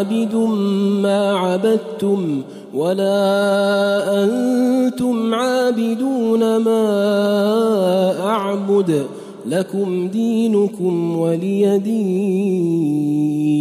عابد ما عبدتم ولا أنتم عابدون ما أعبد لكم دينكم ولي دين.